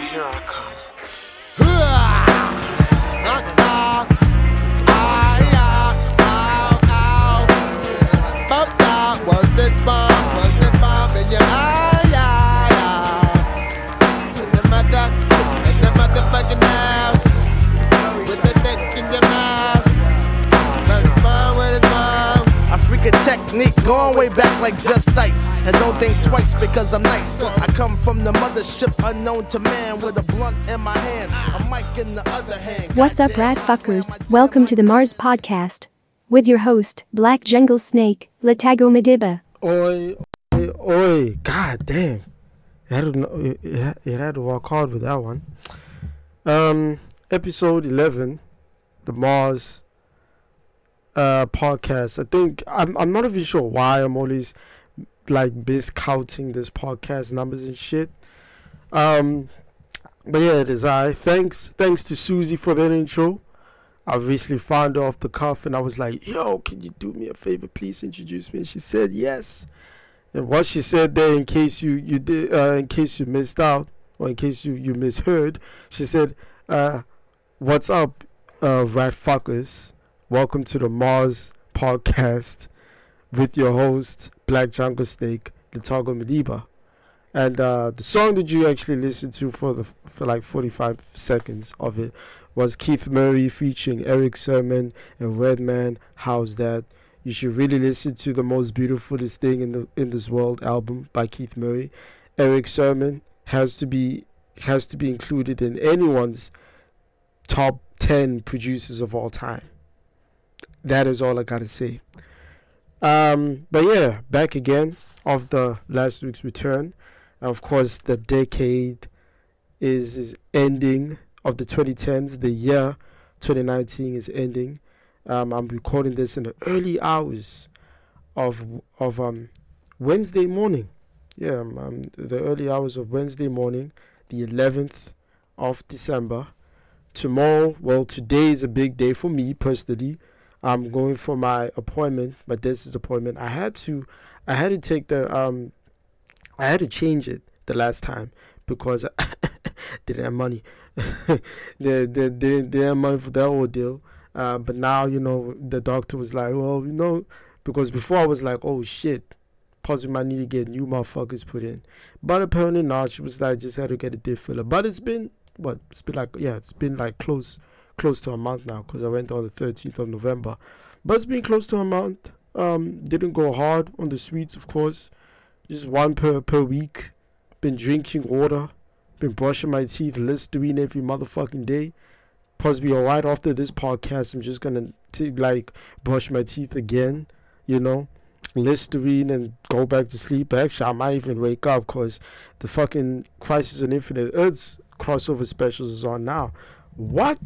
Here I come. Africa technique going way back like just ice. And don't think twice because I'm nice. I come from the mothership unknown to man with a blunt in my hand, a mic in the other hand. What's up, rat fuckers? Welcome to the Mars Podcast. With your host, Black Jungle Snake, Latago Madiba. Oi, oi, oi. God damn. It had, to, it, it had- to work hard with that one. Um, episode 11, the Mars uh, podcast. I think, I'm, I'm not even sure why I'm always like miscounting this podcast numbers and shit. Um, but yeah, it is I. Thanks, thanks to Suzy for that intro. I recently found her off the cuff and I was like, yo, can you do me a favor? Please introduce me. And she said yes. And what she said there, in case you, you did, uh, in case you missed out or in case you, you misheard, she said, uh, what's up, uh, rat fuckers? Welcome to the Mars podcast with your host, Black Jungle Snake, Latago Mediba. And uh, the song that you actually listened to for the for like 45 seconds of it was Keith Murray featuring Erick Sermon and Redman. How's that? You should really listen to the most beautifulest thing in the in this world album by Keith Murray. Erick Sermon has to be has to be included in anyone's top 10 producers of all time. That is all I gotta say. Um, but yeah, back again after last week's return. Of course, the decade is is ending of the 2010s. The year 2019 is ending. Um, I'm recording this in the early hours of of um Wednesday morning. Yeah, um, um, the early hours of Wednesday morning, the 11th of December. Tomorrow, well, today is a big day for me personally. I'm going for my appointment, my dentist appointment. I had to, I had to take the um, I had to change it the last time because I didn't have money. they, they, they, didn't have money for that ordeal. Uh, but now, you know, the doctor was like, well, you know, because before I was like, oh shit, possibly might need to get new motherfuckers put in. But apparently not. She was like, just had to get a diff filler. But it's been, what, it's been like, yeah, it's been like close, close to a month now because I went on the 13th of November. But it's been close to a month. Um, didn't go hard on the sweets, of course. Just one per, per week. Been drinking water. Been brushing my teeth, Listerine every motherfucking day. Possibly alright after this podcast. I'm just gonna like brush my teeth again, you know, Listerine and go back to sleep. Actually, I might even wake up because the fucking Crisis on Infinite Earths crossover specials is on now. What?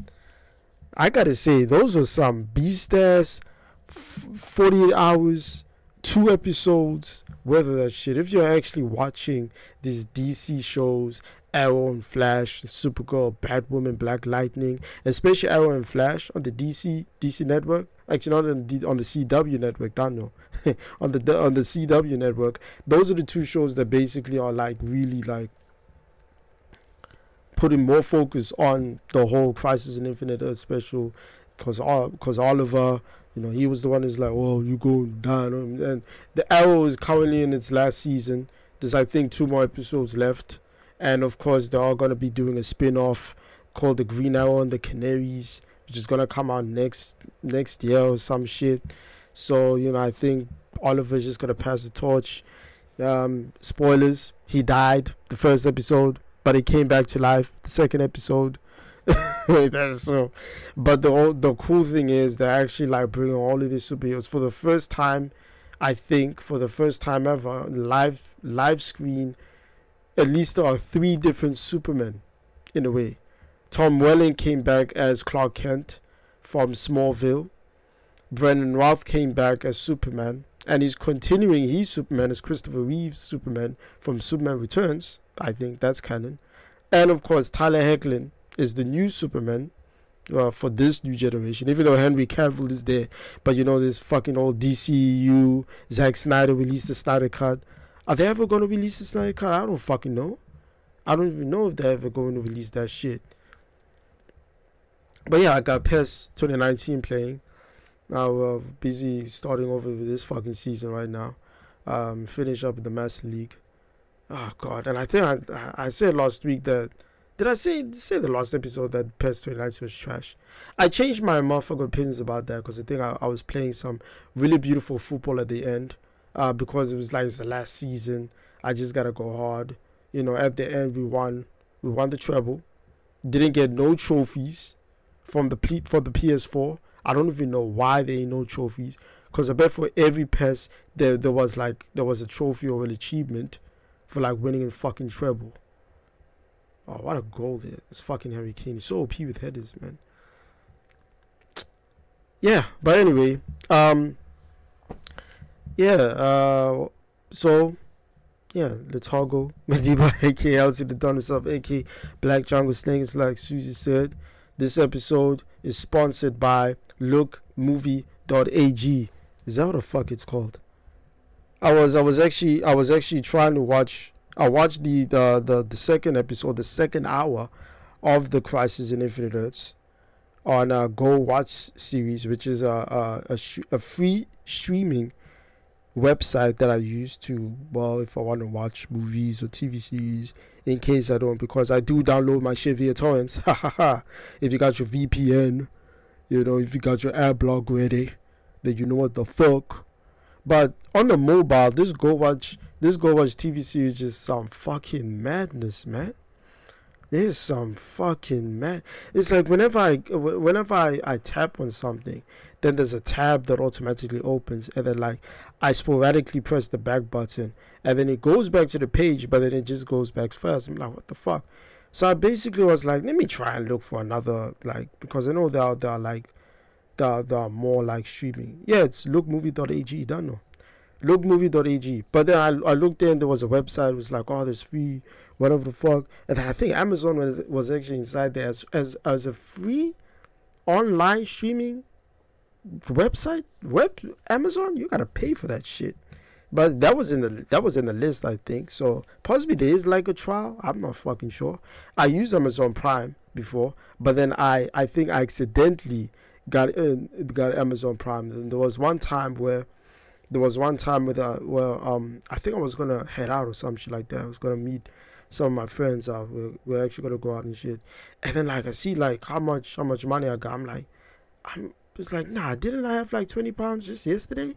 I gotta say, those are some beast ass f- 48 hours, two episodes worth of that shit. If you're actually watching these DC shows, Arrow and Flash, Supergirl, Batwoman, Black Lightning, especially Arrow and Flash on the DC DC network. Actually, not on the on the CW network. Don't on the on the CW network. Those are the two shows that basically are like really like putting more focus on the whole Crisis in Infinite Earth special, because because Oliver. You know, he was the one who's like, "Oh, you going down," and the Arrow is currently in its last season. There's, I think, two more episodes left. And of course they are going to be doing a spin-off called the green arrow and the canaries which is going to come out next next year or some shit. So you know i think oliver's just going to pass the torch. Um spoilers he died the first episode but it came back to life the second episode so but the the cool thing is they're actually like bringing all of these superheroes for the first time i think for the first time ever live live screen at least there are three different Supermen in a way. Tom Welling came back as Clark Kent from Smallville. Brandon Routh came back as Superman, and he's continuing his Superman as Christopher Reeve's Superman from Superman Returns. I think that's canon. And of course, Tyler Hoechlin is the new Superman uh, for this new generation. Even though Henry Cavill is there, but you know this fucking old DCU. Zack Snyder released the Snyder Cut. Are they ever going to release the Snyder Cut? I don't fucking know. I don't even know if they're ever going to release that shit. But yeah, I got PES 2019 playing. Now we're busy starting over with this fucking season right now. Um, finish up the Master League. Oh god, and I think I I said last week that did I say say the last episode that PES 2019 was trash? I changed my motherfucking opinions about that because I think I, I was playing some really beautiful football at the end. Uh, because it was like it's the last season. I just gotta go hard. You know, at the end we won. We won the treble. Didn't get no trophies from the P- for the PS4. I don't even know why there ain't no trophies. Cause I bet for every PES there there was like there was a trophy or an achievement for like winning a fucking treble. Oh, what a goal there! It's fucking Harry Kane. He's so OP with headers, man. Yeah, but anyway, um, yeah, uh, so yeah, Latago, Madiba, aka LT the Don himself, aka Black Jungle Snakes, like Suzy said. This episode is sponsored by lookmovie.ag. Is that what the fuck it's called? I was I was actually I was actually trying to watch I watched the the the, the second episode, the second hour of the Crisis in Infinite Earths on uh, Go Watch series, which is a a, a, sh- a free streaming website that I use to well if I want to watch movies or TV series in case I don't because I do download my shit via torrents. If you got your VPN, you know, if you got your ad block ready, then you know what the fuck. But on the mobile, this Go Watch this Go Watch TV series is some fucking madness, man. There's some fucking mad. It's like whenever I whenever I, I tap on something, then there's a tab that automatically opens, and then like I sporadically press the back button, and then it goes back to the page, but then it just goes back first. I'm like, what the fuck? So I basically was like, let me try and look for another like because I know there are there are like are, there are more like streaming. Yeah, it's lookmovie.ag. Don't know lookmovie.ag. But then I, I looked there and there was a website. It was like, oh, there's free, whatever the fuck. And then I think Amazon was, was actually inside there as, as, as a free online streaming website. Web Amazon, you gotta pay for that shit. But that was in the that was in the list, I think. So possibly there is like a trial. I'm not fucking sure. I used Amazon Prime before, but then I I think I accidentally got in, got Amazon Prime. And there was one time where there was one time with uh well um I think I was gonna head out or some shit like that. I was gonna meet some of my friends. Uh, we're, we're actually gonna go out and shit. And then like I see like how much how much money I got. I'm like, I'm it's like nah. Didn't I have like twenty pounds just yesterday?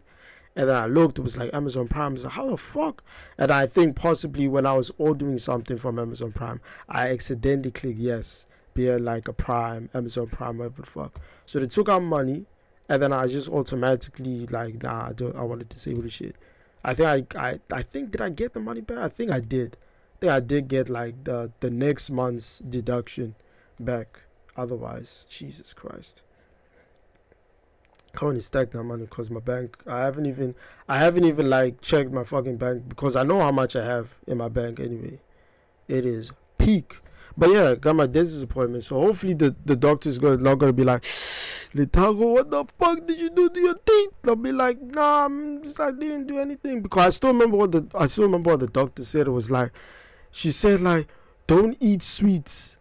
And then I looked. It was like Amazon Prime. Like, how the fuck? And I think possibly when I was ordering something from Amazon Prime, I accidentally clicked yes, like a Prime, Amazon Prime, whatever the fuck. So they took our money and then I just automatically like nah I don't I want to disable the shit. I think I, I I think did I get the money back? I think I did. I think I did get like the the next month's deduction back. Otherwise, Jesus Christ. Can't stack that money because my bank. I haven't even. I haven't even like checked my fucking bank because I know how much I have in my bank anyway. It is peak. But yeah, got my dentist appointment. So hopefully the the doctor's gonna not gonna be like Litago, what the fuck did you do to your teeth? I'll be like, nah, I'm just, I didn't do anything because I still remember what the I still remember what the doctor said. It was like, she said like, don't eat sweets,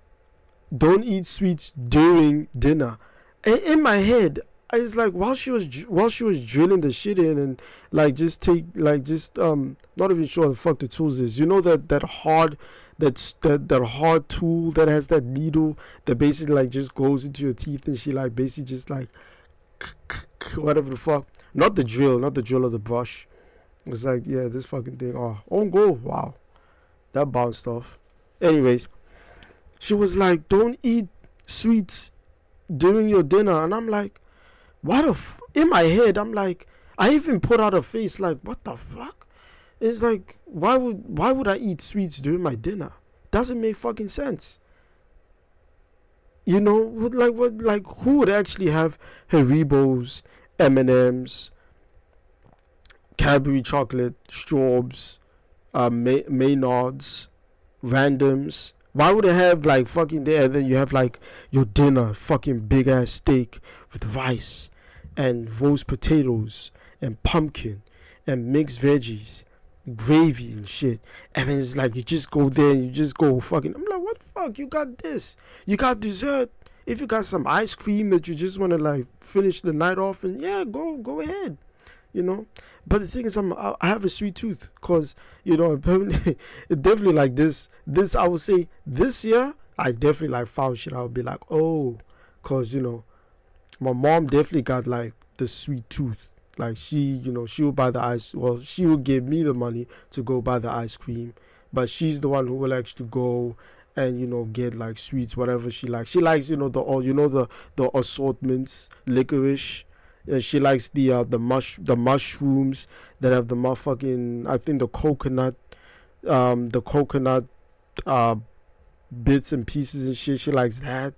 don't eat sweets during dinner. And in my head, I was like, while she was while she was drilling the shit in and like just take like just um not even sure what the fuck the tools is. You know that that hard that's that that hard tool that has that needle that basically like just goes into your teeth and she like basically just like whatever the fuck. Not the drill, not the drill or the brush. It's like yeah, this fucking thing. Oh, on go. Wow, that bounced off. Anyways, she was like, "Don't eat sweets during your dinner," and I'm like, "What the?" In my head, I'm like, I even put out a face like, "What the fuck?" It's like why would why would I eat sweets during my dinner? Doesn't make fucking sense. You know, like what like who would actually have Haribos, M and M's, Cadbury chocolate, Straubs, uh, May- Maynards, randoms. Why would it have like fucking there? And then you have like your dinner, fucking big ass steak with rice and roast potatoes and pumpkin and mixed veggies gravy and shit. And it's like you just go there and you just go fucking. I'm like, what the fuck? You got this. You got dessert. If you got some ice cream that you just want to like finish the night off, and yeah, go go ahead. You know. But the thing is, I'm I have a sweet tooth, cause you know, it definitely like this. This I would say this year, I definitely like found shit. I would be like, oh, cause you know, my mom definitely got like the sweet tooth. Like she, you know, she will buy the ice. Well, she will give me the money to go buy the ice cream, but she's the one who will actually go and you know get like sweets, whatever she likes. She likes, you know, the all, you know, the the assortments, licorice. And she likes the uh, the mush the mushrooms that have the motherfucking I think the coconut, um, the coconut, uh, bits and pieces and shit. She likes that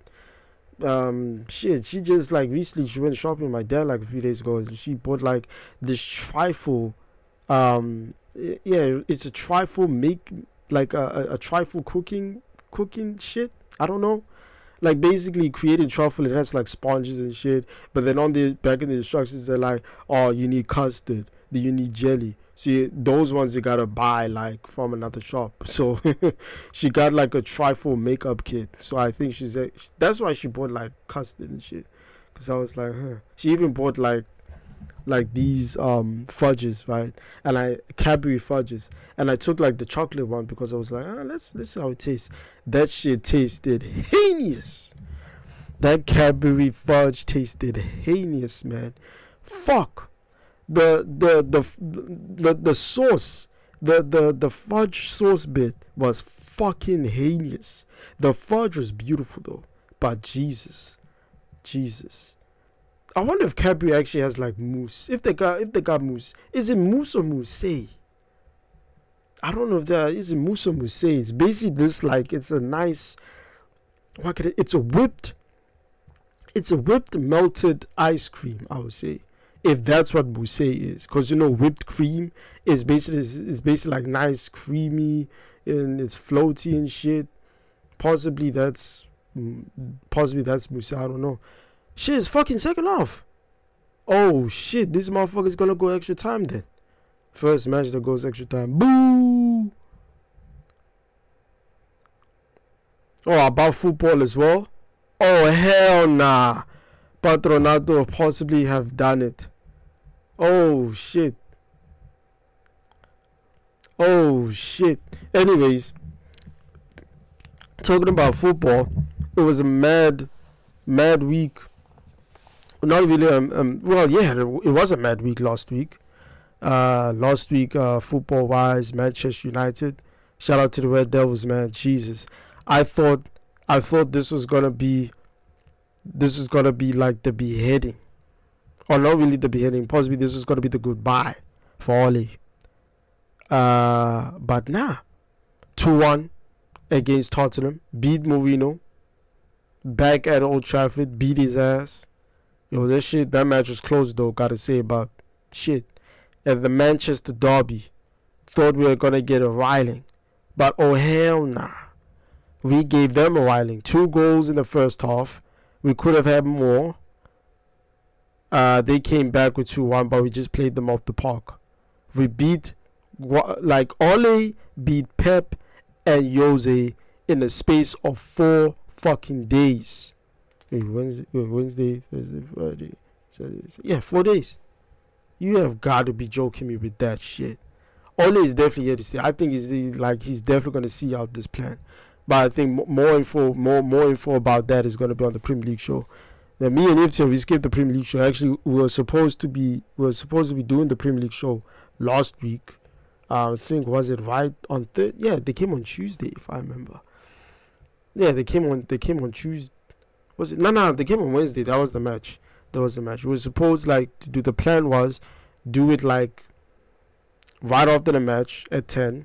um shit she just like recently she went shopping my dad like a few days ago. And she bought like this trifle um yeah it's a trifle make like a, a, a trifle cooking cooking shit? I don't know. Like basically creating truffle it has like sponges and shit. But then on the back in the instructions they're like oh you need custard you need jelly See, those ones you gotta buy like from another shop. So she got like a trifle makeup kit. So I think she's a, that's why she bought like custard and shit. Cause I was like, huh. She even bought like like these um fudges, right? And I Cadbury fudges, and I took like the chocolate one because I was like, ah, let's let's see how it tastes. That shit tasted heinous. That Cadbury fudge tasted heinous, man. Fuck the the the the, the sauce the, the the fudge sauce bit was fucking heinous. The fudge was beautiful though, but Jesus, Jesus. I wonder if Cadbury actually has like mousse. If they got if they got mousse, is it mousse or mousse? I don't know if there is it mousse or mousse. It's basically this like it's a nice. What could it? It's a whipped. It's a whipped melted ice cream. I would say if that's what Bousse is, because you know whipped cream is basically is, is basically like nice, creamy, and it's floaty and shit. Possibly that's mm, possibly that's Bousse. I don't know. Shit is fucking second off. Oh shit, this motherfucker's gonna go extra time then. First match that goes extra time. Boo! Oh, about football as well? Oh hell nah. Patronato possibly have done it. Oh shit. Oh shit. Anyways, talking about football, it was a mad, mad week. Not really. Um, um well, yeah, it was a mad week last week. Uh, last week, uh, football wise, Manchester United. Shout out to the Red Devils, man. Jesus, I thought, I thought this was gonna be, this is gonna be like the beheading or not really the beginning. Possibly this is going to be the goodbye for Ole. Uh, but nah, two one against Tottenham. Beat Mourinho. Back at Old Trafford, beat his ass. Yo, that shit, that match was close though. Gotta say about shit. At the Manchester Derby, thought we were gonna get a riling, but oh hell nah. We gave them a riling. Two goals in the first half. We could have had more. Uh, they came back with 2 1, but we just played them off the park. We beat, like, Ole beat Pep and Jose in the space of four fucking days. Wait, Wednesday, Wednesday, Thursday, Friday, yeah, four days. You have got to be joking me with that shit. Ole is definitely here to stay. I think he's like he's definitely going to see out this plan. But I think more info, more more info about that is going to be on the Premier League show me and Iftia, we skipped the Premier League show. Actually, we were supposed to be we were supposed to be doing the Premier League show last week. Uh, I think was it right on third? Yeah, they came on Tuesday, if I remember. Yeah, they came on. They came on Tuesday. Was it? No, no, they came on Wednesday. That was the match. That was the match. We were supposed like to do. The plan was do it like right after the match at ten.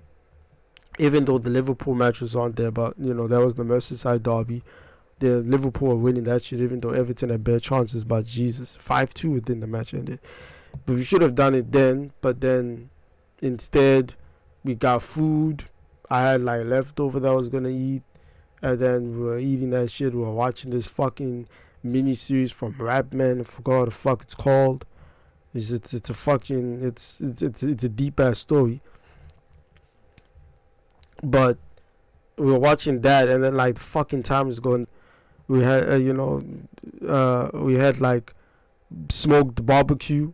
Even though the Liverpool match was on there, but you know that was the Merseyside derby the Liverpool were winning that shit, even though Everton had better chances. But Jesus, five two within the match ended. But we should have done it then. But then, instead, we got food. I had like leftover that I was gonna eat, and then we were eating that shit. We were watching this fucking mini series from Rapman. I forgot what the fuck it's called. It's it's, it's a fucking it's it's it's, it's a deep ass story. but we were watching that, and then like the fucking time is going. We had, uh, you know, uh, we had like smoked barbecue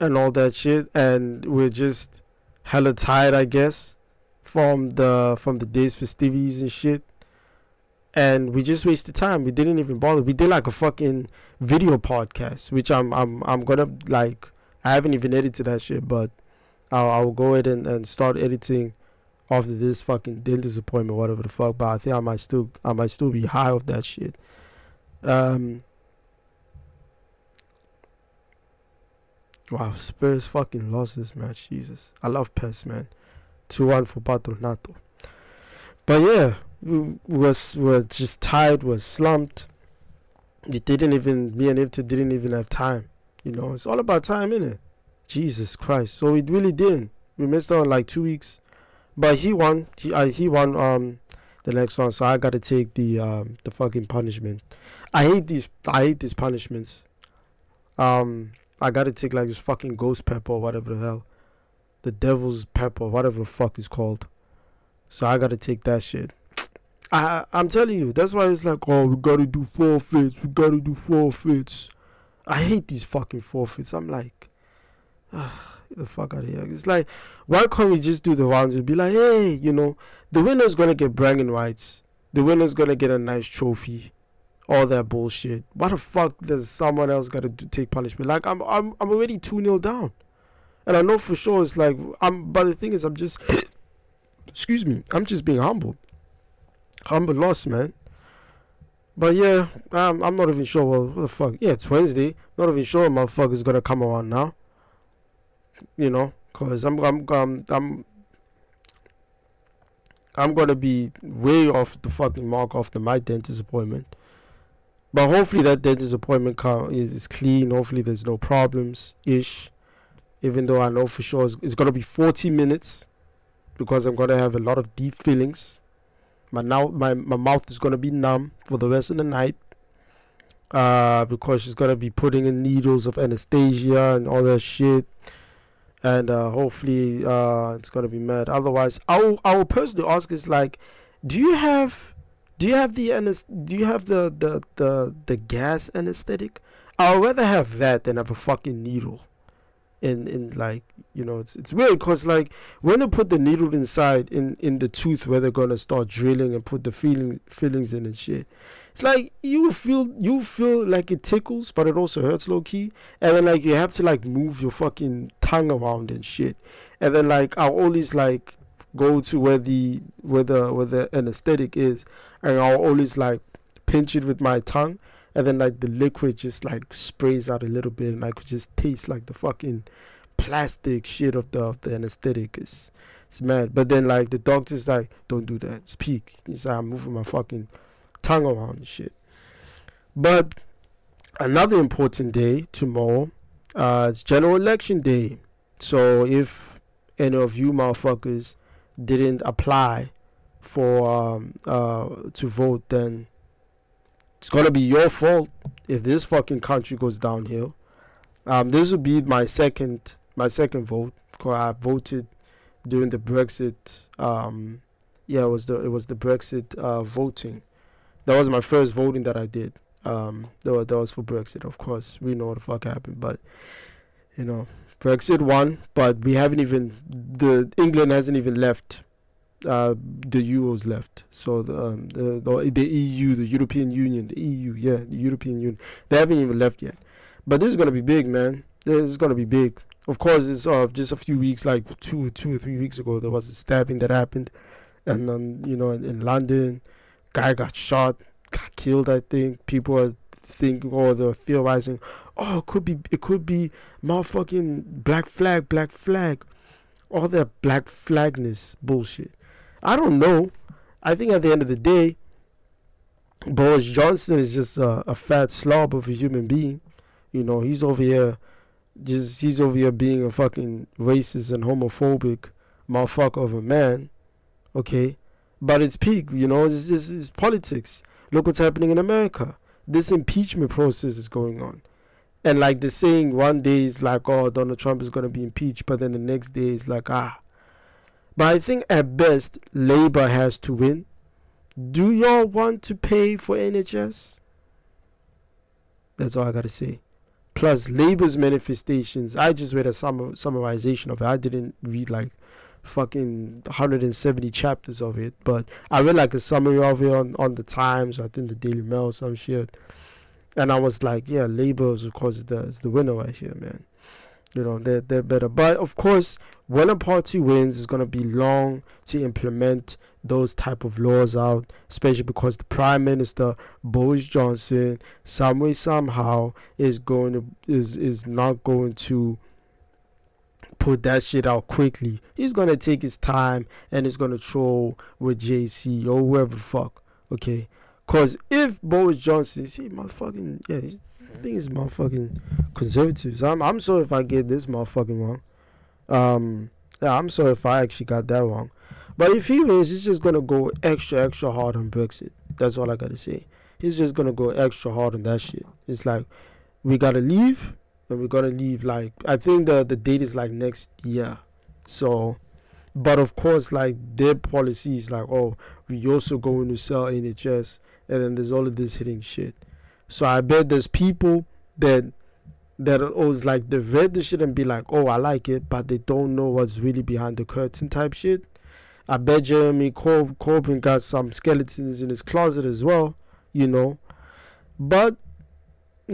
and all that shit, and we're just hella tired, I guess, from the from the day's festivities and shit. And we just wasted time. We didn't even bother. We did like a fucking video podcast, which I'm I'm I'm gonna like. I haven't even edited that shit, but I'll, I'll go ahead and, and start editing after this fucking dentist appointment, whatever the fuck. But I think I might still I might still be high off that shit. Um. Wow, Spurs fucking lost this match. Jesus, I love PES, man. Two one for Patronato. But yeah, we was were just tired, was slumped. It didn't even me and Ifta didn't even have time. You know, it's all about time, innit? Jesus Christ. So we really didn't. We missed out on like two weeks. But he won. He uh, he won um the next one, so I gotta take the um the fucking punishment. I hate these I hate these punishments. Um I gotta take like this fucking ghost pepper or whatever the hell. The devil's pepper, whatever the fuck is called. So I gotta take that shit. I I'm telling you, that's why it's like, oh we gotta do forfeits, we gotta do forfeits. I hate these fucking forfeits. I'm like, get the fuck out of here. It's like, why can't we just do the rounds and be like, hey, you know, the winner's gonna get bragging rights. The winner's gonna get a nice trophy. All that bullshit. Why the fuck does someone else gotta do, take punishment? Like I'm, I'm, I'm already two 0 down, and I know for sure it's like I'm. But the thing is, I'm just, excuse me, I'm just being humble. Humble loss, man. But yeah, um, I'm not even sure. Well, what the fuck? Yeah, it's Wednesday. Not even sure motherfucker's gonna come around now. You know, cause I'm, I'm, I'm, I'm, I'm gonna be way off the fucking mark after my dentist appointment. But hopefully that dentist appointment car is, is clean. Hopefully there's no problems ish. Even though I know for sure it's, it's gonna be 40 minutes because I'm gonna have a lot of deep feelings. My now my, my mouth is gonna be numb for the rest of the night. Uh, because she's gonna be putting in needles of anesthesia and all that shit. And uh, hopefully uh, it's gonna be mad. Otherwise, I will I will personally ask is like, do you have do you have the do you have the, the the the gas anesthetic? I'd rather have that than have a fucking needle. In in like you know it's it's weird because like when they put the needle inside in in the tooth where they're gonna start drilling and put the feeling fillings in and shit. It's like you feel you feel like it tickles, but it also hurts low key. And then like you have to like move your fucking tongue around and shit. And then like I'll always like go to where the where the where the anesthetic is, and I'll always like pinch it with my tongue, and then like the liquid just like sprays out a little bit, and I could just taste like the fucking plastic shit of the of the anesthetic. It's it's mad. But then like the doctor's like, don't do that. Speak. peak. He's like, I'm moving my fucking tongue around and shit. But another important day tomorrow, uh, it's general election day. So if any of you motherfuckers didn't apply for um, uh, to vote, then it's gonna be your fault if this fucking country goes downhill. Um, this will be my second my second vote. Cause I voted during the Brexit. Um, yeah, it was the it was the Brexit uh, voting. That was my first voting that I did. Um, that was, that was for Brexit, of course. We know what the fuck happened, but you know, Brexit won, but we haven't even the England hasn't even left. Uh, the Euros left, so the, um, the, the the EU, the European Union, the EU, yeah, the European Union, they haven't even left yet. But this is gonna be big, man. This is gonna be big. Of course, it's uh, just a few weeks, like two, two or three weeks ago, there was a stabbing that happened, and um, you know, in, in London, guy got shot, got killed. I think people are thinking or oh, they're theorizing, oh, it could be, it could be motherfucking black flag, black flag, all that black flagness bullshit. I don't know. I think at the end of the day, Boris Johnson is just a, a fat slob of a human being. You know, he's over here, just he's over here being a fucking racist and homophobic motherfucker of a man. Okay, but it's peak. You know, it's, it's, it's politics. Look what's happening in America. This impeachment process is going on. And like the saying, one day is like, oh, Donald Trump is going to be impeached, but then the next day is like, ah. But I think at best, Labour has to win. Do y'all want to pay for NHS? That's all I gotta say. Plus, Labour's manifestations. I just read a summar, summarization of it. I didn't read like fucking 170 chapters of it, but I read like a summary of it on, on the Times, I think the Daily Mail, or some shit. And I was like, yeah, Labour, of course, is the, is the winner right here, man. You know, they're, they're better. But of course, when a party wins, it's going to be long to implement those type of laws out, especially because the Prime Minister, Boris Johnson, some way, somehow, is going to, is, is not going to put that shit out quickly. He's gonna take his time and he's gonna troll with JC or whoever the fuck. Okay. Cause if Boris Johnson, see motherfucking yeah, he's, I think it's motherfucking conservatives. I'm I'm sorry if I get this motherfucking wrong. Um yeah, I'm sorry if I actually got that wrong. But if he wins, he's just gonna go extra, extra hard on Brexit. That's all I gotta say. He's just gonna go extra hard on that shit. It's like we gotta leave and we're gonna leave like I think the the date is like next year. So but of course like their policy is like oh we also going to sell NHS and then there's all of this hitting shit. So I bet there's people that that are always like they read the shit and be like, oh I like it, but they don't know what's really behind the curtain type shit. I bet Jeremy Cor- Corbyn got some skeletons in his closet as well, you know. But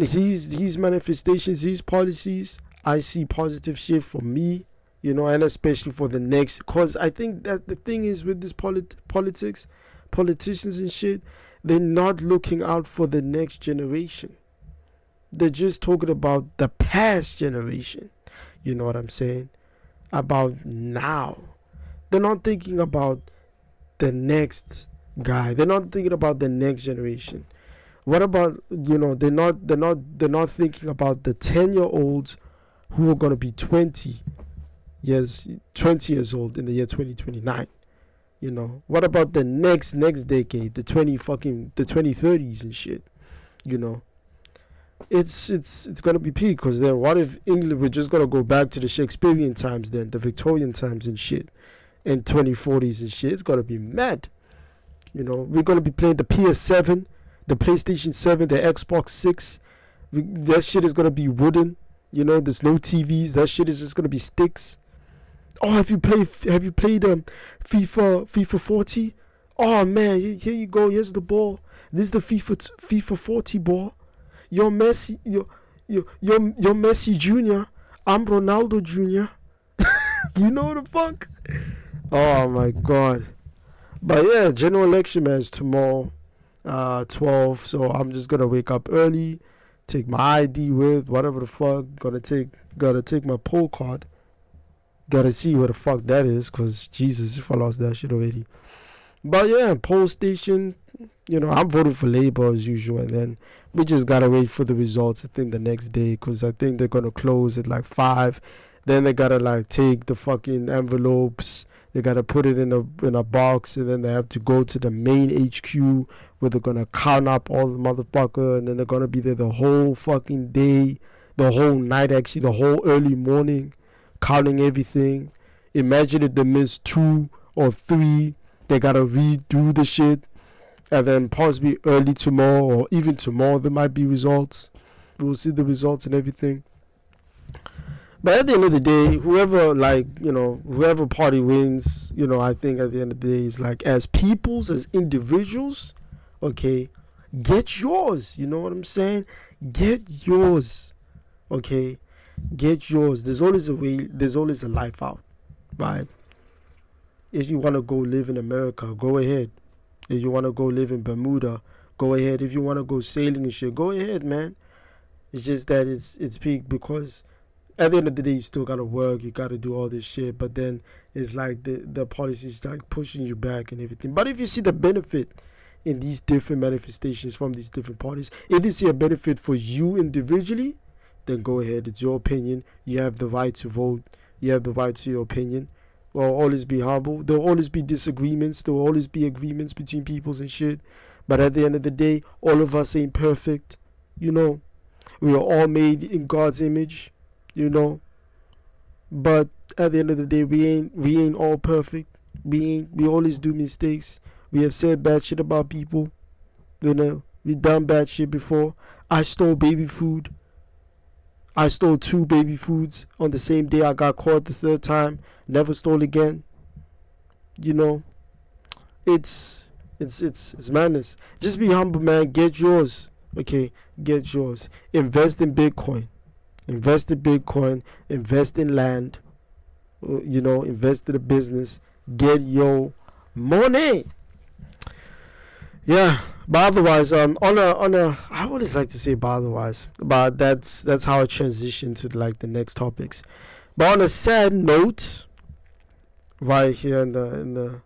his his manifestations, his policies, I see positive shit for me, you know, and especially for the next. Cause I think that the thing is with this polit- politics, politicians and shit, they're not looking out for the next generation. They're just talking about the past generation. You know what I'm saying? About now. They're not thinking about the next guy. They're not thinking about the next generation. What about you know they're not they're not they're not thinking about the ten year olds who are gonna be twenty years twenty years old in the year twenty twenty nine. You know what about the next next decade, the twenty fucking the twenty thirties and shit. You know, it's it's it's gonna be peak because then what if England we're just gonna go back to the Shakespearean times then the Victorian times and shit, and twenty forties and shit. It's gonna be mad. You know we're gonna be playing the PS seven the PlayStation 7, the Xbox 6. That shit is gonna be wooden. You know, there's no TVs. That shit is just gonna be sticks. Oh, have you played? Have you played um, FIFA FIFA 40? Oh man, here you go. Here's the ball. This is the FIFA FIFA 40 ball. You're Messi. You're you're, you're Messi Junior. I'm Ronaldo Junior. you know the fuck? Oh my god. But yeah, general election match tomorrow uh, 12. So I'm just gonna wake up early, take my ID with whatever the fuck. Gonna take gotta take my poll card. Gotta see what the fuck that is, cause Jesus, if I lost that shit already. But yeah, poll station. You know, I'm voting for Labour as usual, and then we just gotta wait for the results. I think the next day, cause I think they're gonna close at like five. Then they gotta like take the fucking envelopes they gotta put it in a in a box, and then they have to go to the main HQ where they're gonna count up all the motherfucker, and then they're gonna be there the whole fucking day, the whole night, actually, the whole early morning, counting everything. Imagine if they miss two or three, they gotta redo the shit, and then possibly early tomorrow or even tomorrow there might be results. We'll see the results and everything. But at the end of the day, whoever like you know whoever party wins, you know I think at the end of the day is like as peoples as individuals, okay, get yours. You know what I'm saying? Get yours, okay, get yours. There's always a way. There's always a life out, right? If you want to go live in America, go ahead. If you want to go live in Bermuda, go ahead. If you want to go sailing and shit, go ahead, man. It's just that it's it's peak because at the end of the day, you still gotta work. You gotta do all this shit. But then it's like the the policies like pushing you back and everything. But if you see the benefit in these different manifestations from these different parties, if you see a benefit for you individually, then go ahead. It's your opinion. You have the right to vote. You have the right to your opinion. Well, always be humble. There'll always be disagreements. There'll always be agreements between peoples and shit. But at the end of the day, all of us ain't perfect. You know, we are all made in God's image you know. But at the end of the day, we ain't we ain't all perfect. We ain't, we always do mistakes. We have said bad shit about people. You know, we done bad shit before. I stole baby food. I stole two baby foods on the same day. I got caught the third time. Never stole again. You know, it's it's it's it's madness. Just be humble, man. Get yours. Okay, get yours. Invest in Bitcoin. Invest in Bitcoin. Invest in land. Uh, You know, invest in a business. Get your money. Yeah, but otherwise, um, on a on a, I always like to say but otherwise, but that's that's how I transition to like the next topics. But on a sad note, right here in the in the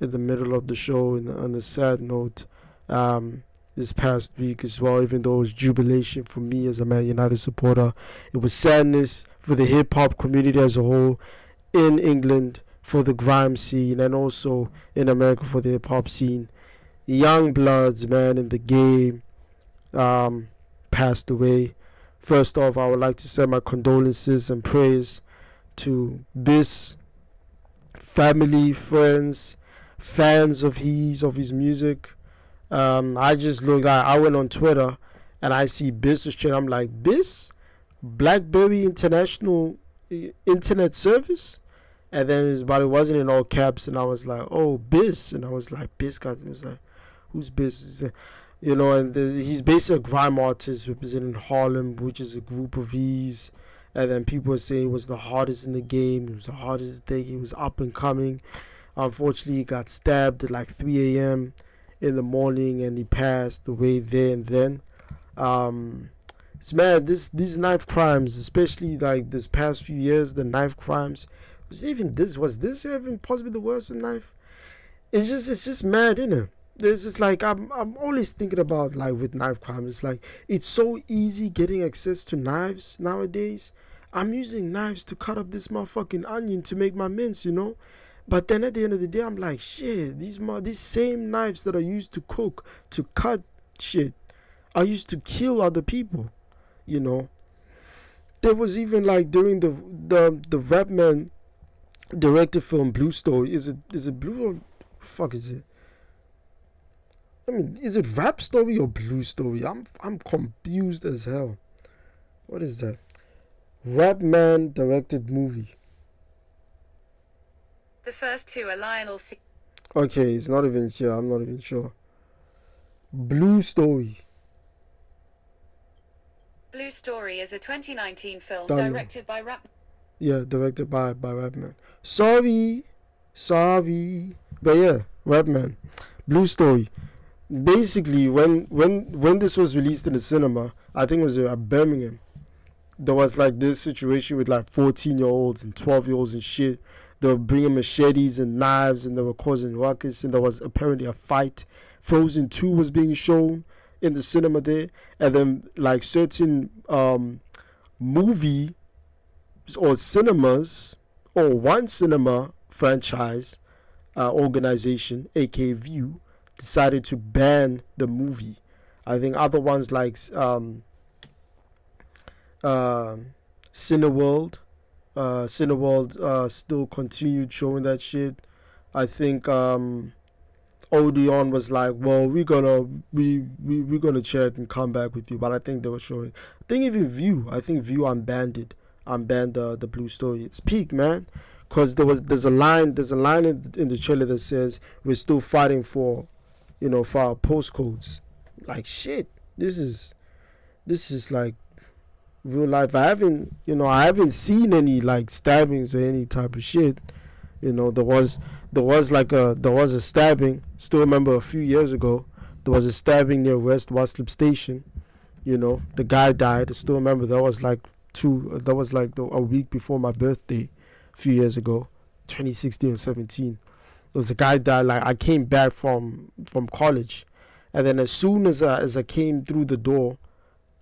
in the middle of the show, in the, on a sad note, um, this past week as well, even though it was jubilation for me as a Man United supporter, it was sadness for the hip hop community as a whole in England for the grime scene and also in America for the hip hop scene young bloods, man, in the game, um, passed away. First off, I would like to send my condolences and prayers to Bis, family, friends, fans of his of his music. Um, I just looked. I, I went on Twitter and I see Bis shit. I'm like, Bis, BlackBerry International Internet Service. And then, his- it wasn't in all caps, and I was like, "Oh, Bis," and I was like, "Bis," guys. It was like, who's business, you know, and the, he's basically a grime artist representing Harlem, which is a group of E's. And then people were saying he was the hardest in the game. He was the hardest thing. He was up and coming. Unfortunately, he got stabbed at like 3 a.m. in the morning, and he passed away there and then. Um, it's mad. This these knife crimes, especially like this past few years, the knife crimes. Was even this? Was this even possibly the worst knife? It's just it's just mad, isn't it? There's just like I'm I'm always thinking about like with knife crime. It's like it's so easy getting access to knives nowadays. I'm using knives to cut up this motherfucking onion to make my mince, you know. But then at the end of the day, I'm like, shit. These mo- these same knives that are used to cook to cut shit are used to kill other people, you know. There was even like during the the the rap man directed film Blue Story. Is it is it blue or fuck is it? I mean, is it rap story or blue story? I'm I'm confused as hell. What is that? Rap man directed movie. The first two are Lionel C. Okay, it's not even here. I'm not even sure. Blue story. Blue Story is a 2019 film Done. directed by rap Yeah, directed by by Rapman. Sorry, sorry, but yeah, Rapman. Blue Story. Basically, when when when this was released in the cinema, I think it was at Birmingham. There was like this situation with like 14 year olds and 12 year olds and shit. They were bringing machetes and knives and they were causing ruckus and there was apparently a fight. Frozen 2 was being shown in the cinema there, and then like certain um movie or cinemas or one cinema franchise uh, organization, aka Vue, decided to ban the movie. I think other ones like um, uh, Cineworld, uh, Cineworld uh, still continued showing that shit. I think um, Odeon was like, "Well, we're gonna we we we're gonna check and come back with you," but I think they were showing. I think even Vue, I think Vue unbanned it unbanned the the blue story. It's peak, man. Cause there was there's a line there's a line in, in the trailer that says we're still fighting for, you know, for our postcodes. Like shit, this is, this is like, real life. I haven't you know I haven't seen any like stabbings or any type of shit. You know there was there was like a there was a stabbing. Still remember a few years ago there was a stabbing near West Ruislip Station. You know the guy died. I still remember that was like two that was like the, a week before my birthday a few years ago 2016 or 17 there was a guy that like i came back from from college and then as soon as I, as I came through the door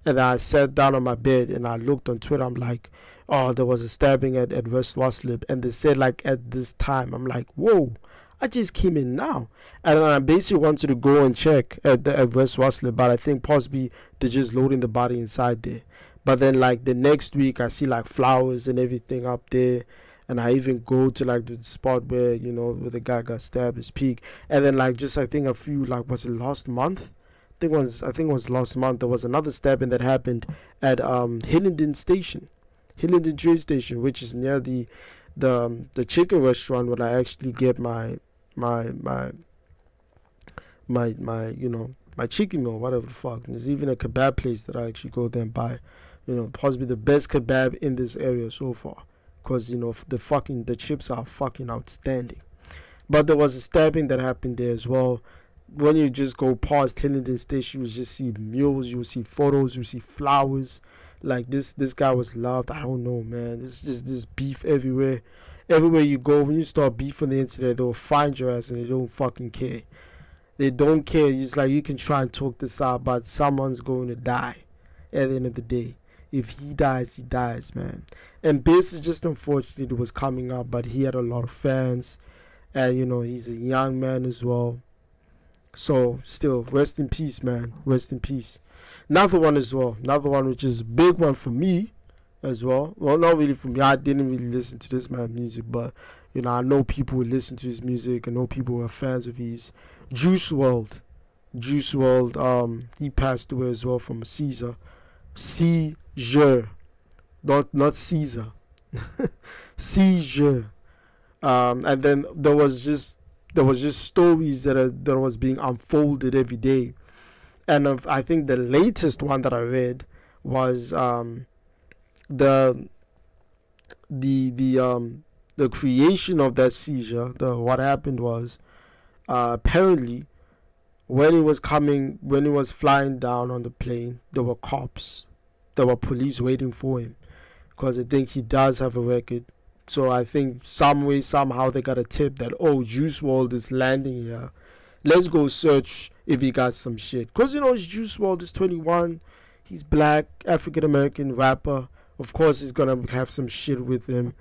and i sat down on my bed and i looked on twitter i'm like oh there was a stabbing at, at west ruislip and they said like at this time i'm like whoa I just came in now, and I basically wanted to go and check at the at West Ruislip, but I think possibly they're just loading the body inside there. But then like the next week, I see like flowers and everything up there. And I even go to like the spot where you know where the guy got stabbed, his peak, and then like just I think a few like was it last month? I think it was I think was last month. There was another stabbing that happened at um Hillingdon Station, Hillingdon train station, which is near the the um, the chicken restaurant where I actually get my my my my my you know my chicken meal, whatever the fuck. And there's even a kebab place that I actually go there and buy, you know, possibly the best kebab in this area so far, because you know the fucking the chips are fucking outstanding. But there was a stabbing that happened there as well. When you just go past Hillingdon Station, you just see mules, you see photos, you see flowers. Like this, this guy was loved. I don't know, man. There's just this beef everywhere. Everywhere you go, when you start beef on the internet, they'll find your ass and they don't fucking care. They don't care. It's like you can try and talk this out, but someone's going to die at the end of the day. If he dies, he dies, man. And Bass is just unfortunate it was coming up, but he had a lot of fans. And, you know, he's a young man as well. So, still, rest in peace, man. Rest in peace. Another one as well. Another one which is a big one for me as well. Well, not really for me. I didn't really listen to this man's music, but, you know, I know people who listen to his music. I know people who are fans of his. Juice WRLD. Juice WRLD. um, he passed away as well from a Caesar, seizure, not not Caesar, seizure. Um, and then there was just there was just stories that are, that was being unfolded every day, and of, I think the latest one that I read was um, the the the um the creation of that seizure. The what happened was uh, apparently when he was coming when he was flying down on the plane there were cops there were police waiting for him because i think he does have a record. So i think some way somehow they got a tip that oh juice WRLD is landing here. Let's go search if he got some shit. Because you know juice WRLD is 21 he's black african american rapper. Of course he's gonna have some shit with him.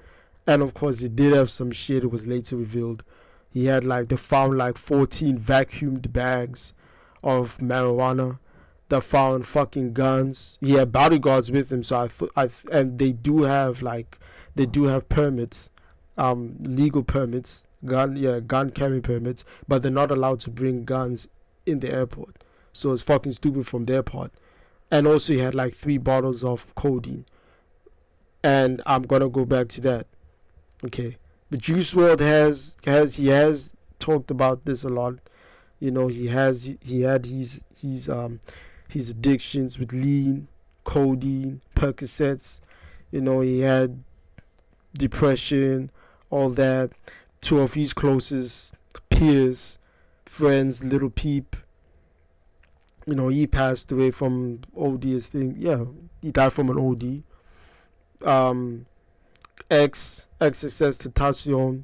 And of course he did have some shit it was later revealed. He had like they found like 14 vacuumed bags of marijuana. They found fucking guns. He had bodyguards with him, so I thought I th- and they do have like they do have permits, um, legal permits, gun yeah gun carry permits, but they're not allowed to bring guns in the airport. So it's fucking stupid from their part. And also he had like three bottles of codeine. And I'm gonna go back to that. Okay. But Juice WRLD has has he has talked about this a lot. You know, he has he had his his um his addictions with lean, codeine, Percocets. You know, he had depression, all that. Two of his closest peers, friends, Lil Peep. You know, he passed away from OD. Thing, yeah, he died from an OD. Um, X XXXTentacion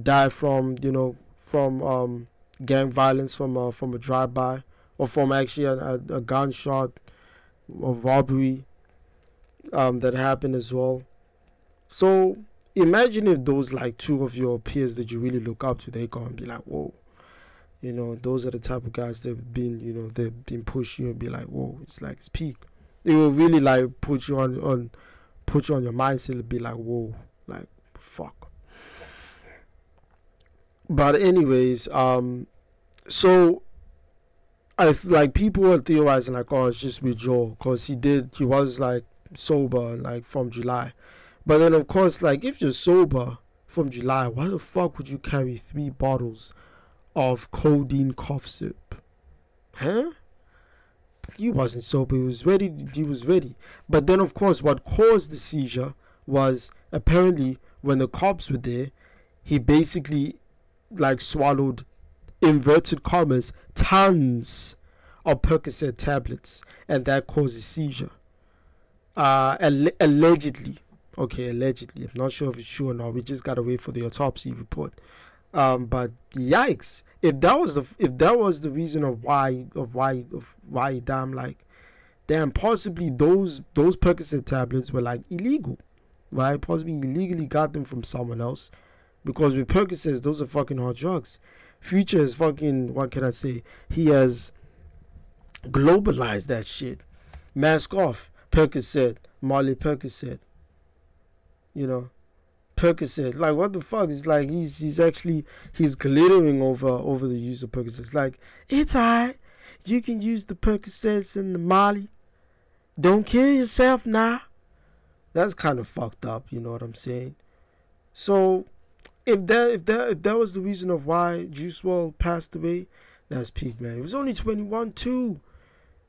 died from you know from um, gang violence from uh, from a drive-by or from actually a, a, a gunshot or robbery um, that happened as well. So imagine if those like two of your peers that you really look up to, they go and be like, whoa. You know, those are the type of guys that've been, you know, they've been pushing you and be like, whoa, it's like it's peak. It will really like put you on on put you on your mindset and be like, whoa, like fuck. But anyways, um, so I like people were theorizing like, oh, it's just with Joe because he did he was like sober like from July, but then of course like if you're sober from July, why the fuck would you carry three bottles of codeine cough syrup? Huh? He wasn't sober. He was ready. He was ready. But then, of course, what caused the seizure was apparently when the cops were there, he basically like swallowed inverted commas tons of Percocet tablets, and that caused a seizure. Uh, al- allegedly, okay, allegedly. I'm not sure if it's true or not. We just gotta wait for the autopsy report. Um, but yikes! If that was the if that was the reason of why of why of why damn like, damn possibly those those Percocet tablets were like illegal, right? Possibly illegally got them from someone else, because with Percocets those are fucking hard drugs. Future is fucking what can I say? He has globalized that shit. Mask off, Percocet, Molly Percocet. You know, Percocet. Like what the fuck? It's like he's he's actually he's glittering over over the use of Percocets. Like it's alright. You can use the Percocets and the Molly. Don't kill yourself now. That's kind of fucked up. You know what I'm saying? So if that if that if that was the reason of why Juice WRLD passed away, that's peak, man. He was only 21 too.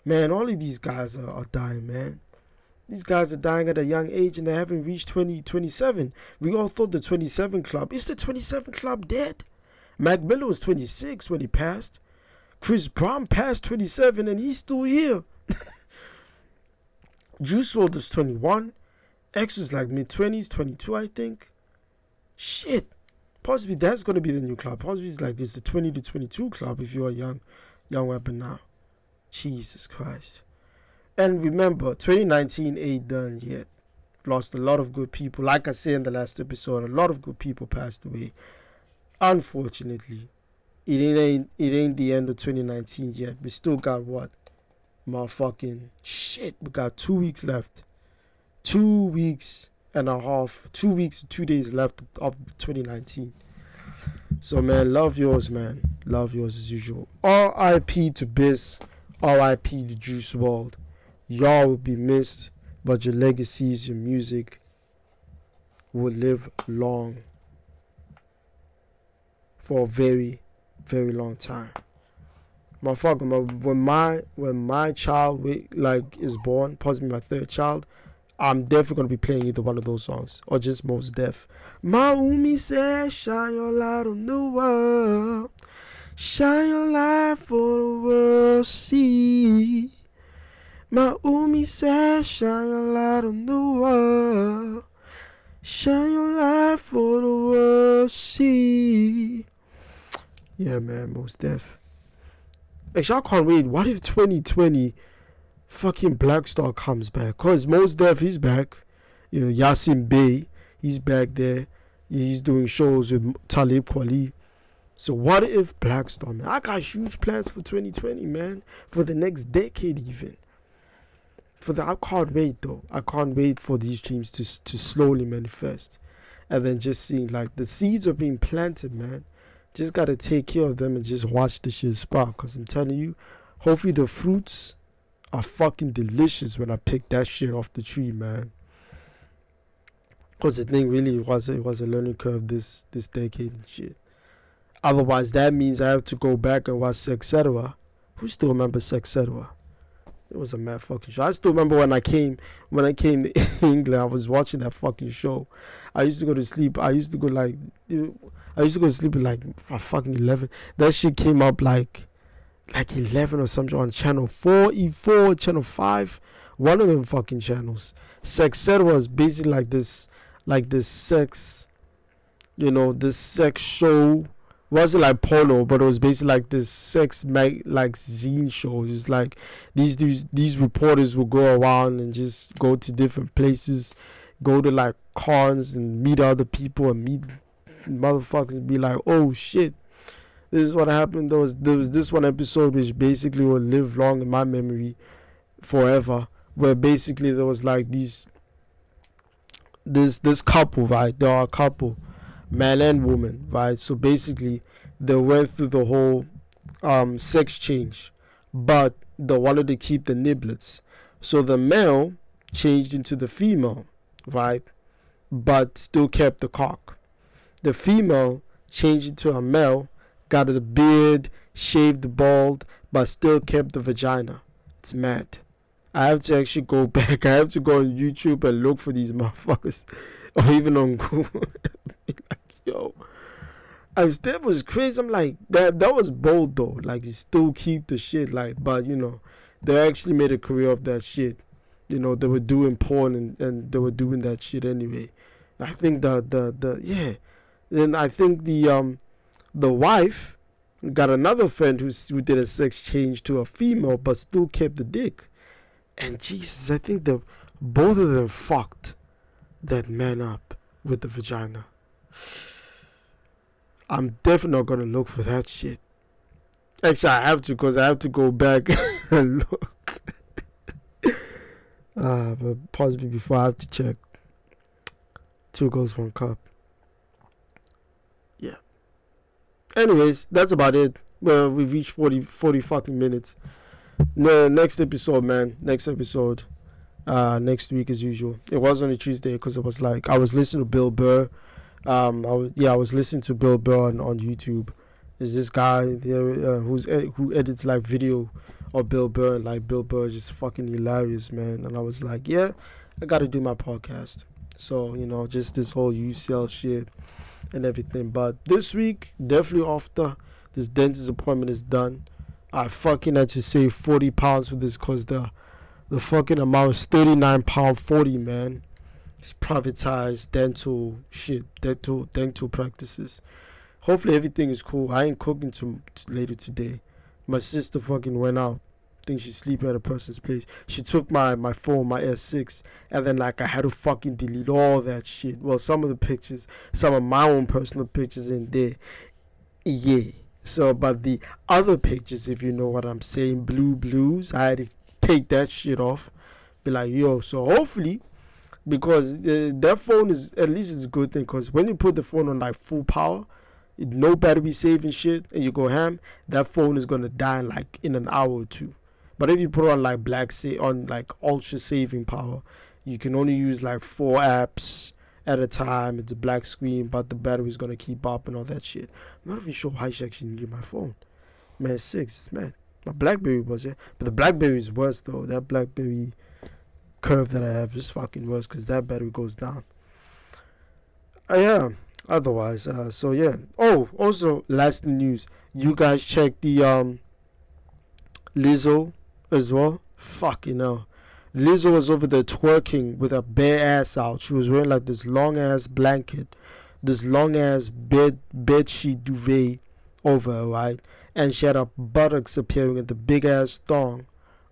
Man, all of these guys are, are dying, man. These guys are dying at a young age and they haven't reached 20, 27. We all thought the 27 club. Is the 27 club dead? Mac Miller was 26 when he passed. Chris Brown passed 27 and he's still here. Juice WRLD was 21. X was like mid 20s, 22, I think. Shit. Possibly that's going to be the new club. Possibly it's like this, the 20 to 22 club if you're young, young rapper now. Jesus Christ. And remember, 2019 ain't done yet. Lost a lot of good people. Like I said in the last episode, a lot of good people passed away. Unfortunately, it ain't it ain't the end of 2019 yet. We still got what? Motherfucking shit. We got two weeks left. Two weeks and a half. Two weeks, two days left of 2019. So man, love yours, man. Love yours as usual. R.I.P. to Biz. R.I.P. to Juice WRLD. Y'all will be missed, but your legacies, your music will live long for a very, very long time. Motherfucker, when my when my child like is born, possibly my third child, I'm definitely gonna be playing either one of those songs or just Mos Def. My umi says, shine your light on the world, shine your light for the world see. My umi says, shine your light on the world. Shine your light for the world see. Yeah, man, Mos Def. Actually, I can't wait. What if 2020 fucking Black Star comes back? Cause Mos Def, he's back. You know, Yasin Bey, he's back there. He's doing shows with Talib Kweli. So what if Black Star, man? I got huge plans for 2020, man. For the next decade, even for the I can't wait though. I can't wait for these dreams to to slowly manifest, and then just seeing like the seeds are being planted, man. Just gotta take care of them and just watch the shit sprout. Cause I'm telling you, hopefully the fruits are fucking delicious when I pick that shit off the tree, man. Cause the thing really was it was a learning curve this this decade and shit. Otherwise, that means I have to go back and watch Cetera. Who still remembers Cetera? It was a mad fucking show. I still remember when I came when I came to England. I was watching that fucking show. I used to go to sleep. I used to go like I used to go to sleep at like fucking eleven. That shit came up like like eleven or something on channel four, E four, channel five. One of them fucking channels. Sexcetera was basically like this like this sex you know, this sex show wasn't like porno, but it was basically like this sex mag like zine show. It's like these these these reporters will go around and just go to different places, go to like cons and meet other people and meet motherfuckers and be like, oh shit. This is what happened. There was there was this one episode which basically will live long in my memory forever. Where basically there was like these this this couple, right? There are a couple man and woman, right? So basically, they went through the whole um, sex change, but they wanted to keep the niblets. So the male changed into the female, right? But still kept the cock. The female changed into a male, got a beard, shaved bald, but still kept the vagina. It's mad. I have to actually go back. I have to go on YouTube and look for these motherfuckers, or even on Google. Like, yo. And Steph was crazy. I'm like, that that was bold though. Like, he still keep the shit. Like, but you know, they actually made a career of that shit. You know, they were doing porn and, and they were doing that shit anyway. I think the the the yeah. Then I think the um the wife got another friend who who did a sex change to a female, but still kept the dick. And Jesus, I think the both of them fucked that man up with the vagina. I'm definitely not gonna look for that shit. Actually, I have to because I have to go back and look. uh, but possibly before I have to check. Two goals, one cup. Anyways, that's about it. Well, we've reached 40, 40 fucking minutes. No, next episode, man. Next episode. Uh, next week as usual. It was on a Tuesday because it was like I was listening to Bill Burr. Um, I was, yeah, I was listening to Bill Burr on, on YouTube. Is this guy uh, who's who edits like video of Bill Burr. And, like Bill Burr is just fucking hilarious, man. And I was like, yeah, I got to do my podcast. So you know, just this whole UCL shit and everything. But this week, definitely after this dentist appointment is done, I fucking had to save forty pounds for this cause the the fucking amount is thirty nine pound forty, man. It's privatized dental shit, dental dental practices. Hopefully everything is cool. I ain't cooking to, to later today. My sister fucking went out. Think she's sleeping at a person's place. She took my my phone, my S6, and then like I had to fucking delete all that shit. Well, some of the pictures, some of my own personal pictures in there. Yeah. So, but the other pictures, if you know what I'm saying, blue blues, I had to take that shit off. Be like, yo. So hopefully, because uh, that phone is at least it's a good thing. Because when you put the phone on like full power, no battery saving shit, and you go ham, that phone is gonna die in like in an hour or two. But if you put on like black sa- on like ultra saving power, you can only use like four apps at a time. It's a black screen, but the battery's gonna keep up and all that shit. I'm not even sure why she actually needed my phone. Man, six, it's mad. My BlackBerry was it, but the BlackBerry is worse though. That BlackBerry curve that I have is fucking worse because that battery goes down. Uh, yeah. Otherwise, uh, so yeah. Oh, also, last news. You guys check the um Lizzo as well. Fuck, you know. Lizzo was over there twerking with her bare ass out. She was wearing like this long ass blanket, this long ass bed bed sheet duvet over her, right? And she had her buttocks appearing in the big ass thong.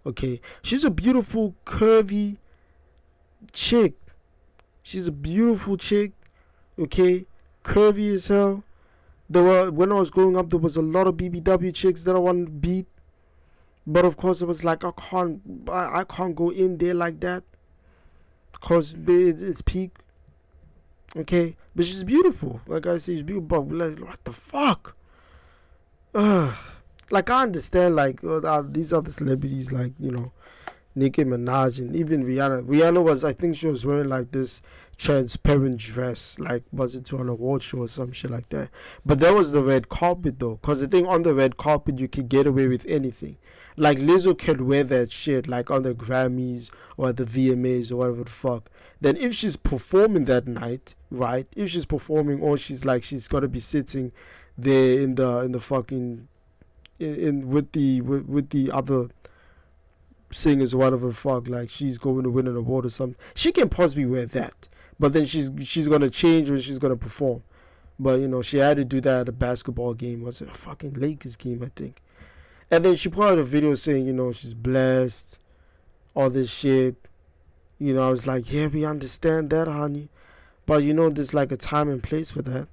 Okay, she's a beautiful curvy chick. She's a beautiful chick. Okay, curvy as hell. There were when I was growing up, there was a lot of BBW chicks that I wanted to beat. But of course, it was like I can't, I, can't go in there like that, cause it's, it's peak. Okay, but she's beautiful. Like I say, she's beautiful. But like, what the fuck? Ugh. Like I understand, like uh, these other celebrities, like you know, Nicki Minaj and even Rihanna. Rihanna was, I think, she was wearing like this transparent dress, like was it to an award show or some shit like that. But that was the red carpet though, cause the thing on the red carpet you can get away with anything. Like Lizzo can wear that shit like on the Grammys or the VMAs or whatever the fuck. Then if she's performing that night, right? If she's performing or she's like she's gotta be sitting there in the in the fucking in, in with the with, with the other singers or whatever the fuck, like she's going to win an award or something. She can possibly wear that. But then she's she's gonna change when she's gonna perform. But you know, she had to do that at a basketball game. Was it a fucking Lakers game, I think? And then she put out a video saying, you know, she's blessed, all this shit. You know, I was like, yeah, we understand that, honey. But you know, there's like a time and place for that.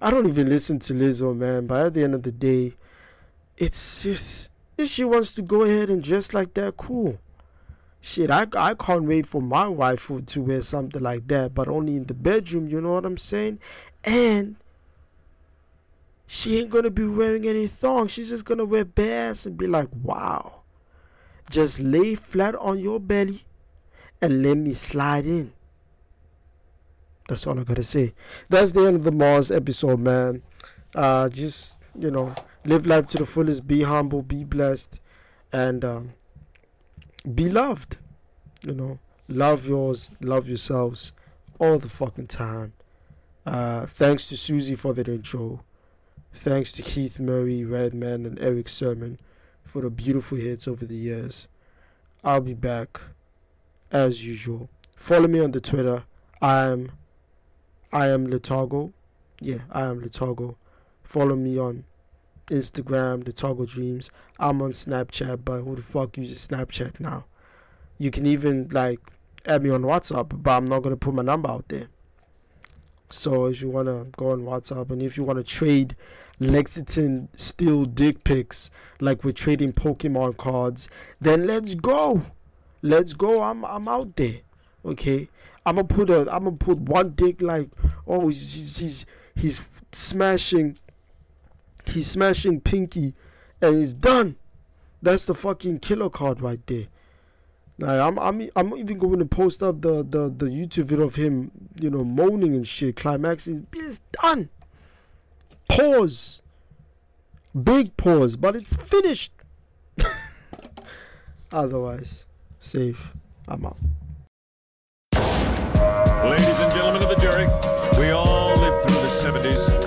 I don't even listen to Lizzo, man. But at the end of the day, it's just if she wants to go ahead and dress like that, cool. Shit, I, I can't wait for my wife to wear something like that, but only in the bedroom, you know what I'm saying? And she ain't gonna be wearing any thongs. She's just gonna wear bare ass and be like, wow. Just lay flat on your belly and let me slide in. That's all I gotta say. That's the end of the Mars episode, man. Uh, just you know, live life to the fullest. Be humble. Be blessed, and um, be loved. You know, love yours. Love yourselves all the fucking time. Uh, thanks to Suzy for the intro. Thanks to Keith Murray, Redman, and Erick Sermon for the beautiful hits over the years. I'll be back as usual. Follow me on the Twitter. I am I am Letago. Yeah, I am Letago. Follow me on Instagram, the Toggle Dreams. I'm on Snapchat, but who the fuck uses Snapchat now? You can even like add me on WhatsApp, but I'm not gonna put my number out there. So if you wanna go on WhatsApp and if you wanna trade Lexington Steele dick pics like we're trading Pokemon cards, then let's go. Let's go. I'm I'm out there. Okay. I'm gonna put a I'm gonna put one dick like oh he's he's he's, he's smashing He's smashing Pinky and he's done. That's the fucking killer card right there. Now I'm I'm I'm even going to post up the the the YouTube video of him, you know, moaning and shit, climaxing. is done. Pause. Big pause, but it's finished. Otherwise, safe. I'm out. Ladies and gentlemen of the jury, we all lived through the 70s